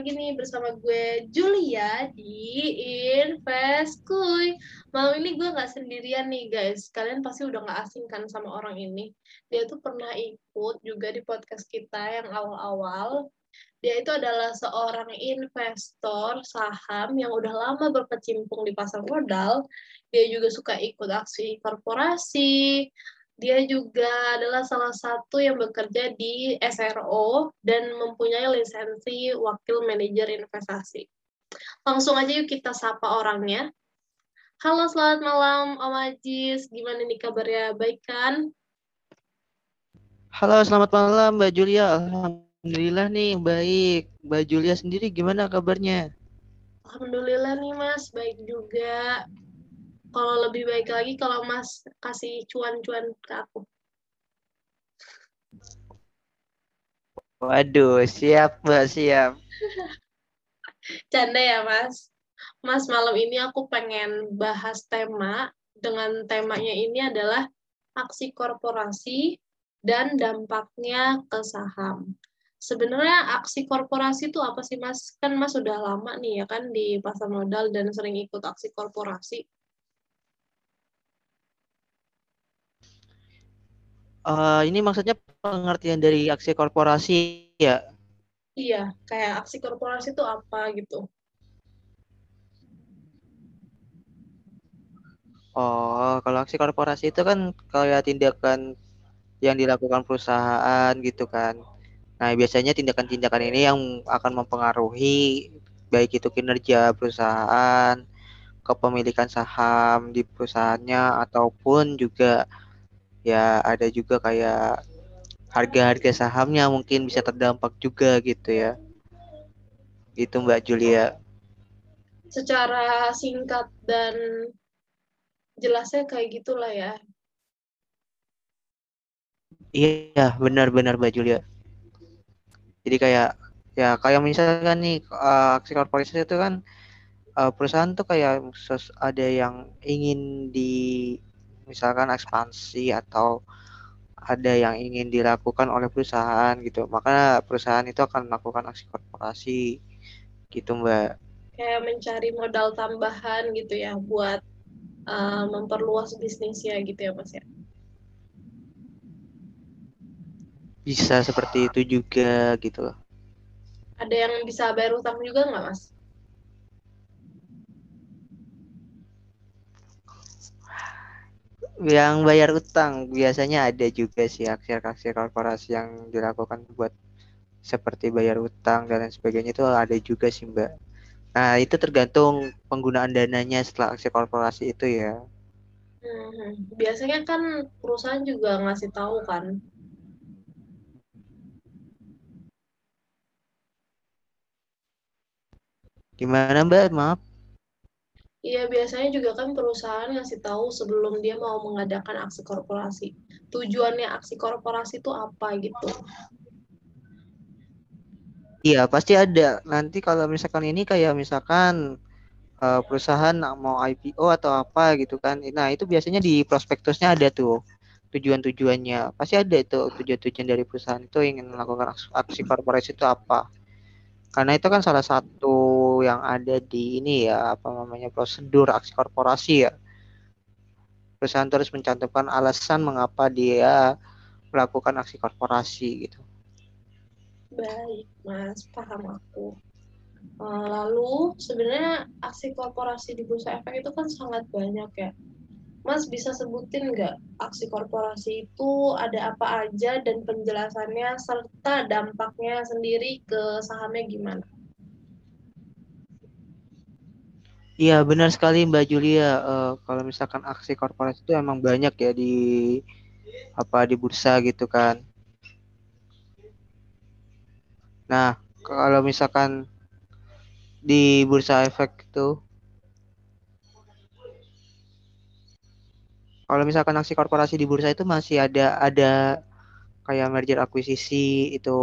lagi nih bersama gue Julia di Invest Kuy. Malam ini gue nggak sendirian nih guys. Kalian pasti udah nggak asing kan sama orang ini. Dia tuh pernah ikut juga di podcast kita yang awal-awal. Dia itu adalah seorang investor saham yang udah lama berkecimpung di pasar modal. Dia juga suka ikut aksi korporasi, dia juga adalah salah satu yang bekerja di SRO dan mempunyai lisensi wakil manajer investasi. Langsung aja yuk kita sapa orangnya. Halo, selamat malam Om Ajis. Gimana nih kabarnya? Baik kan? Halo, selamat malam Mbak Julia. Alhamdulillah nih baik. Mbak Julia sendiri gimana kabarnya? Alhamdulillah nih Mas, baik juga kalau lebih baik lagi kalau Mas kasih cuan-cuan ke aku. Waduh, siap Mbak, siap. Canda ya Mas. Mas, malam ini aku pengen bahas tema, dengan temanya ini adalah aksi korporasi dan dampaknya ke saham. Sebenarnya aksi korporasi itu apa sih Mas? Kan Mas sudah lama nih ya kan di pasar modal dan sering ikut aksi korporasi. Uh, ini maksudnya pengertian dari aksi korporasi ya? Iya, kayak aksi korporasi itu apa gitu? Oh, kalau aksi korporasi itu kan kayak tindakan yang dilakukan perusahaan gitu kan. Nah, biasanya tindakan-tindakan ini yang akan mempengaruhi baik itu kinerja perusahaan, kepemilikan saham di perusahaannya ataupun juga ya ada juga kayak harga-harga sahamnya mungkin bisa terdampak juga gitu ya. Itu Mbak Julia. Secara singkat dan jelasnya kayak gitulah ya. Iya, benar-benar Mbak Julia. Jadi kayak ya kayak misalkan nih uh, aksi korporasi itu kan uh, perusahaan tuh kayak ada yang ingin di misalkan ekspansi atau ada yang ingin dilakukan oleh perusahaan gitu. Maka perusahaan itu akan melakukan aksi korporasi gitu mbak. Kayak mencari modal tambahan gitu ya buat uh, memperluas bisnisnya gitu ya mas ya? Bisa seperti itu juga gitu loh. Ada yang bisa bayar utang juga nggak mas yang bayar utang biasanya ada juga sih aksi-aksi korporasi yang dilakukan buat seperti bayar utang dan lain sebagainya itu ada juga sih mbak. Nah itu tergantung penggunaan dananya setelah aksi korporasi itu ya. Hmm, biasanya kan perusahaan juga ngasih tahu kan. Gimana mbak? Maaf. Iya, biasanya juga kan perusahaan ngasih tahu sebelum dia mau mengadakan aksi korporasi. Tujuannya aksi korporasi itu apa gitu. Iya, pasti ada. Nanti kalau misalkan ini kayak misalkan uh, perusahaan mau IPO atau apa gitu kan. Nah, itu biasanya di prospektusnya ada tuh tujuan-tujuannya. Pasti ada itu tujuan-tujuan dari perusahaan itu ingin melakukan aksi korporasi itu apa. Karena itu kan salah satu yang ada di ini ya apa namanya prosedur aksi korporasi ya. Perusahaan terus mencantumkan alasan mengapa dia melakukan aksi korporasi gitu. Baik, Mas, paham aku. Eh, lalu sebenarnya aksi korporasi di bursa efek itu kan sangat banyak ya. Mas bisa sebutin nggak aksi korporasi itu ada apa aja dan penjelasannya serta dampaknya sendiri ke sahamnya gimana? Iya benar sekali Mbak Julia. Uh, kalau misalkan aksi korporasi itu emang banyak ya di apa di bursa gitu kan. Nah kalau misalkan di bursa efek itu kalau misalkan aksi korporasi di bursa itu masih ada ada kayak merger akuisisi itu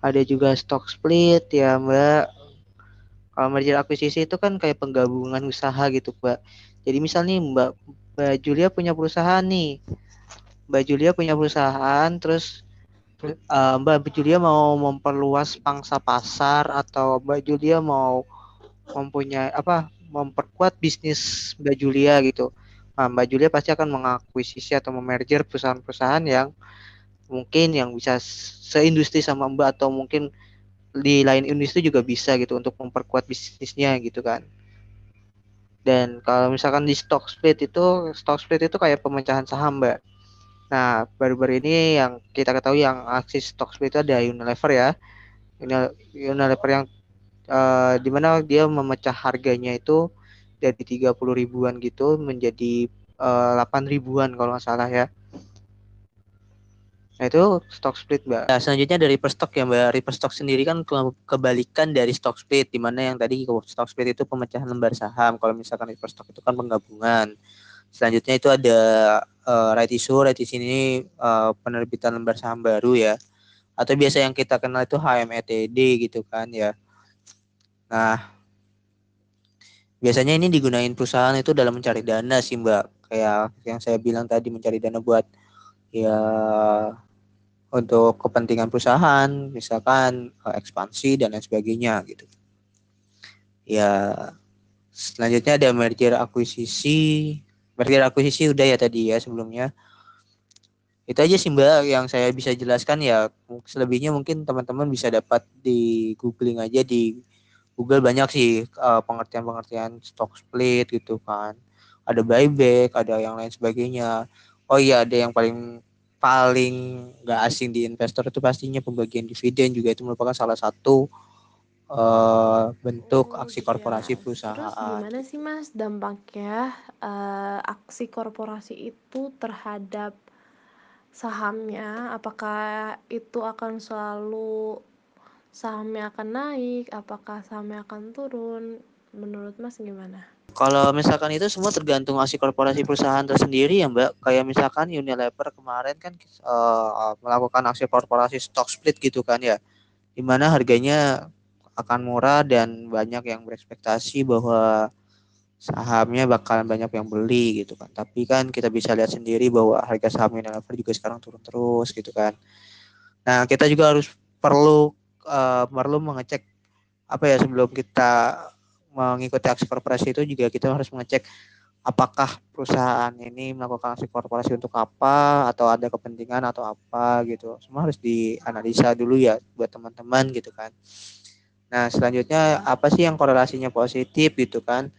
ada juga stock split ya Mbak. Kalau merger akuisisi itu kan kayak penggabungan usaha gitu Mbak. Jadi misal nih Mbak Mbak Julia punya perusahaan nih. Mbak Julia punya perusahaan terus uh, Mbak Julia mau memperluas pangsa pasar atau Mbak Julia mau mempunyai apa memperkuat bisnis Mbak Julia gitu. Nah, Mbak Julia pasti akan mengakuisisi atau memerger perusahaan-perusahaan yang mungkin yang bisa seindustri sama Mbak atau mungkin di lain industri juga bisa gitu untuk memperkuat bisnisnya gitu kan. Dan kalau misalkan di stock split itu stock split itu kayak pemecahan saham Mbak. Nah, baru-baru ini yang kita ketahui yang aksi stock split itu ada Unilever ya. Unilever yang uh, di mana dia memecah harganya itu dari 30 ribuan gitu menjadi uh, eh, 8 ribuan kalau nggak salah ya. Nah itu stock split mbak. Nah, selanjutnya dari per stock ya mbak. Reverse stock sendiri kan ke kebalikan dari stock split, di mana yang tadi stock split itu pemecahan lembar saham. Kalau misalkan reverse stock itu kan penggabungan. Selanjutnya itu ada uh, right issue, right issue ini uh, penerbitan lembar saham baru ya. Atau biasa yang kita kenal itu HMETD gitu kan ya. Nah, biasanya ini digunain perusahaan itu dalam mencari dana sih Mbak. Kayak yang saya bilang tadi mencari dana buat ya untuk kepentingan perusahaan, misalkan uh, ekspansi dan lain sebagainya gitu. Ya, selanjutnya ada merger akuisisi, merger akuisisi udah ya tadi ya sebelumnya. Itu aja sih mbak yang saya bisa jelaskan ya. Selebihnya mungkin teman-teman bisa dapat di googling aja di Google banyak sih uh, pengertian-pengertian stock split gitu kan. Ada buyback ada yang lain sebagainya. Oh iya ada yang paling paling nggak asing di investor itu pastinya pembagian dividen juga itu merupakan salah satu uh, bentuk oh, aksi korporasi iya. perusahaan. Terus gimana sih mas dampaknya uh, aksi korporasi itu terhadap sahamnya? Apakah itu akan selalu sahamnya akan naik? Apakah sahamnya akan turun? Menurut mas gimana? Kalau misalkan itu semua tergantung aksi korporasi perusahaan tersendiri ya Mbak. Kayak misalkan Unilever kemarin kan uh, melakukan aksi korporasi stock split gitu kan ya. Di mana harganya akan murah dan banyak yang berekspektasi bahwa sahamnya bakalan banyak yang beli gitu kan. Tapi kan kita bisa lihat sendiri bahwa harga saham Unilever juga sekarang turun terus gitu kan. Nah, kita juga harus perlu uh, perlu mengecek apa ya sebelum kita mengikuti aksi korporasi itu juga kita harus mengecek apakah perusahaan ini melakukan aksi korporasi untuk apa atau ada kepentingan atau apa gitu. Semua harus dianalisa dulu ya buat teman-teman gitu kan. Nah, selanjutnya apa sih yang korelasinya positif gitu kan?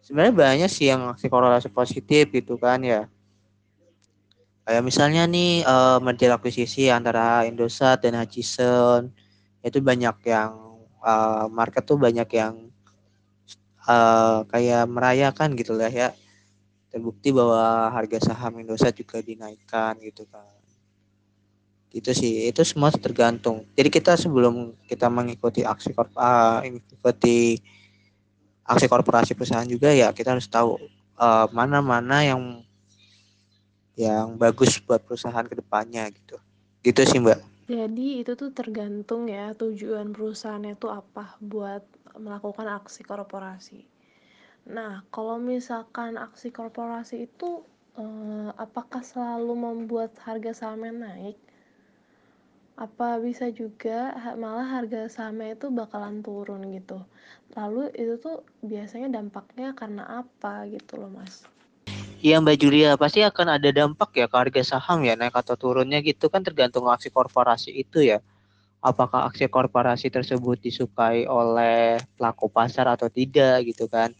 Sebenarnya banyak sih yang korelasi positif gitu kan ya. Kayak misalnya nih uh, merger akuisisi antara Indosat dan Hutchison itu banyak yang uh, market tuh banyak yang uh, kayak merayakan gitu lah ya. Terbukti bahwa harga saham Indosat juga dinaikkan gitu kan. Gitu sih itu semua tergantung. Jadi kita sebelum kita mengikuti aksi korp uh, aksi korporasi perusahaan juga ya kita harus tahu uh, mana mana yang yang bagus buat perusahaan ke depannya gitu. Gitu sih mbak. Jadi itu tuh tergantung ya tujuan perusahaannya itu apa buat melakukan aksi korporasi. Nah kalau misalkan aksi korporasi itu eh, apakah selalu membuat harga sahamnya naik? Apa bisa juga malah harga sahamnya itu bakalan turun gitu. Lalu itu tuh biasanya dampaknya karena apa gitu loh mas? Iya Mbak Julia pasti akan ada dampak ya ke harga saham ya naik atau turunnya gitu. Kan tergantung aksi korporasi itu ya apakah aksi korporasi tersebut disukai oleh pelaku pasar atau tidak gitu kan.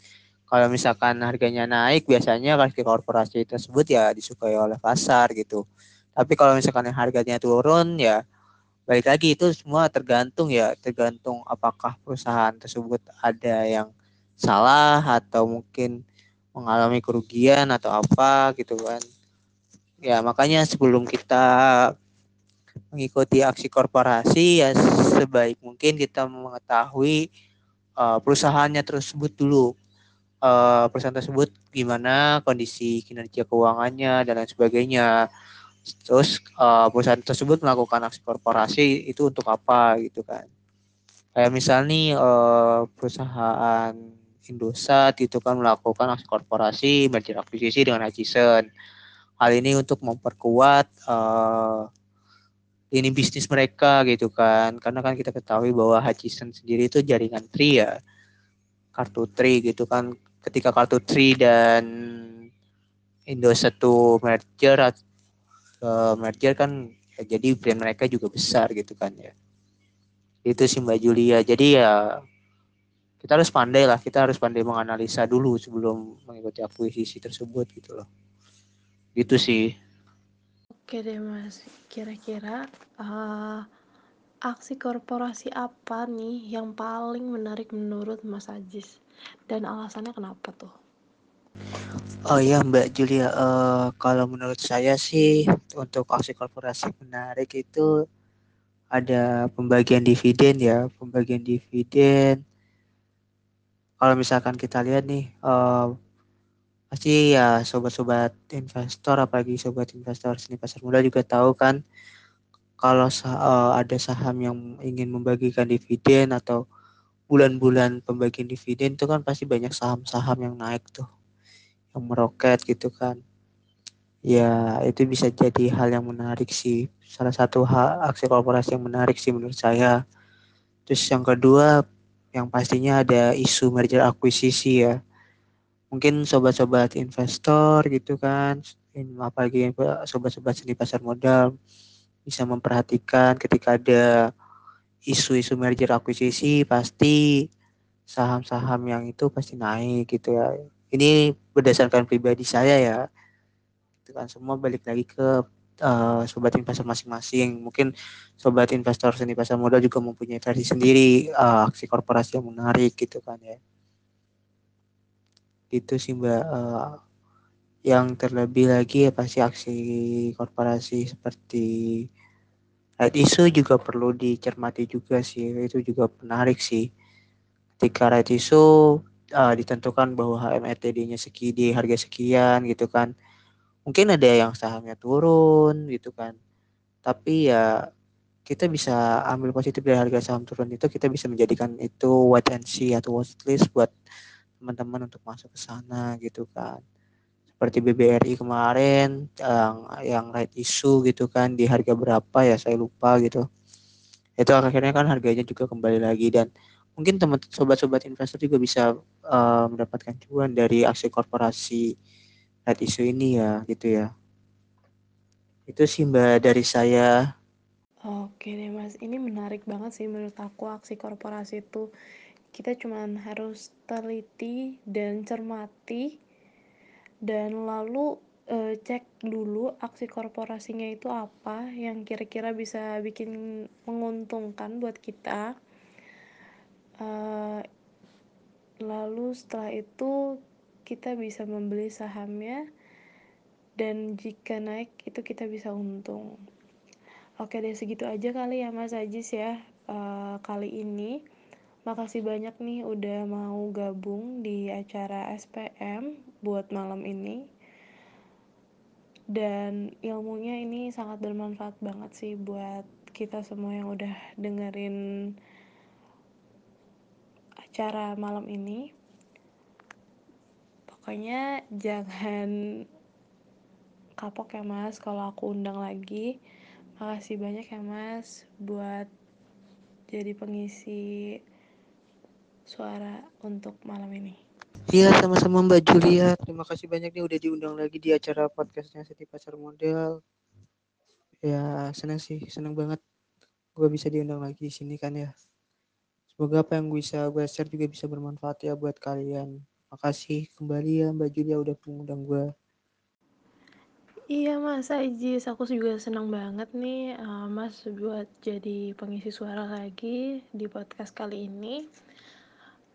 Kalau misalkan harganya naik biasanya aksi korporasi tersebut ya disukai oleh pasar gitu. Tapi kalau misalkan harganya turun ya balik lagi itu semua tergantung ya tergantung apakah perusahaan tersebut ada yang salah atau mungkin mengalami kerugian atau apa gitu kan. Ya makanya sebelum kita mengikuti aksi korporasi ya sebaik mungkin kita mengetahui uh, perusahaannya tersebut dulu. Uh, perusahaan tersebut gimana kondisi kinerja keuangannya dan lain sebagainya. Terus uh, perusahaan tersebut melakukan aksi korporasi itu untuk apa gitu kan. Kayak misalnya uh, perusahaan Indosat itu kan melakukan aksi korporasi merger akuisisi dengan Hutchison. Hal ini untuk memperkuat uh, ini bisnis mereka gitu kan. Karena kan kita ketahui bahwa Hutchison sendiri itu jaringan Tri ya. Kartu Tri gitu kan. Ketika kartu Tri dan Indo satu merger uh, merger kan ya, jadi brand mereka juga besar gitu kan ya. Itu sih Mbak Julia. Jadi ya kita harus pandai lah. Kita harus pandai menganalisa dulu sebelum mengikuti akuisisi tersebut gitu loh. Gitu sih Oke deh mas, kira-kira uh, aksi korporasi apa nih yang paling menarik menurut Mas Ajis? Dan alasannya kenapa tuh? Oh iya Mbak Julia, uh, kalau menurut saya sih untuk aksi korporasi menarik itu ada pembagian dividen ya, pembagian dividen. Kalau misalkan kita lihat nih, uh, pasti ya sobat-sobat investor apalagi sobat investor seni pasar modal juga tahu kan kalau uh, ada saham yang ingin membagikan dividen atau bulan-bulan pembagian dividen itu kan pasti banyak saham-saham yang naik tuh yang meroket gitu kan. Ya itu bisa jadi hal yang menarik sih. Salah satu hal aksi korporasi yang menarik sih menurut saya. Terus yang kedua yang pastinya ada isu merger akuisisi ya mungkin sobat-sobat investor gitu kan apalagi sobat-sobat seni pasar modal bisa memperhatikan ketika ada isu-isu merger akuisisi pasti saham-saham yang itu pasti naik gitu ya. Ini berdasarkan pribadi saya ya. Itu kan semua balik lagi ke uh, sobat investor masing-masing. Mungkin sobat investor seni pasar modal juga mempunyai versi sendiri uh, aksi korporasi yang menarik gitu kan ya itu sih mbak. Uh, yang terlebih lagi ya pasti aksi korporasi seperti right issue juga perlu dicermati juga sih. Itu juga menarik sih. Ketika right issue uh, ditentukan bahwa HMRTD-nya seki di harga sekian gitu kan. Mungkin ada yang sahamnya turun gitu kan. Tapi ya kita bisa ambil positif dari harga saham turun itu kita bisa menjadikan itu wait and see atau watch list buat teman-teman untuk masuk ke sana gitu kan. Seperti BBRI kemarin yang yang right issue gitu kan di harga berapa ya saya lupa gitu. Itu akhirnya kan harganya juga kembali lagi dan mungkin teman sobat-sobat investor juga bisa uh, mendapatkan cuan dari aksi korporasi right issue ini ya gitu ya. Itu sih mbak dari saya. Oke deh mas, ini menarik banget sih menurut aku aksi korporasi itu kita cuman harus teliti dan cermati dan lalu e, cek dulu aksi korporasinya itu apa yang kira-kira bisa bikin menguntungkan buat kita. E, lalu setelah itu kita bisa membeli sahamnya dan jika naik itu kita bisa untung. Oke deh segitu aja kali ya mas Ajis ya e, kali ini Makasih banyak nih udah mau gabung di acara SPM buat malam ini. Dan ilmunya ini sangat bermanfaat banget sih buat kita semua yang udah dengerin acara malam ini. Pokoknya jangan kapok ya mas kalau aku undang lagi. Makasih banyak ya mas buat jadi pengisi suara untuk malam ini. Iya sama-sama Mbak Julia. Terima kasih banyak nih udah diundang lagi di acara podcastnya Seti Pasar Model. Ya senang sih, senang banget gue bisa diundang lagi di sini kan ya. Semoga apa yang bisa gue share juga bisa bermanfaat ya buat kalian. Makasih kembali ya Mbak Julia udah mengundang gue. Iya Mas Ajis, aku juga senang banget nih uh, Mas buat jadi pengisi suara lagi di podcast kali ini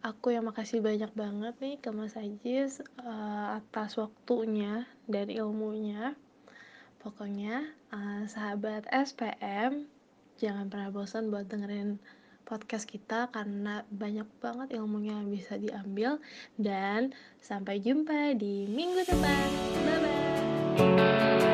aku yang makasih banyak banget nih ke Mas Ajis uh, atas waktunya dan ilmunya. Pokoknya uh, sahabat SPM jangan pernah bosan buat dengerin podcast kita karena banyak banget ilmunya yang bisa diambil dan sampai jumpa di minggu depan. Bye bye.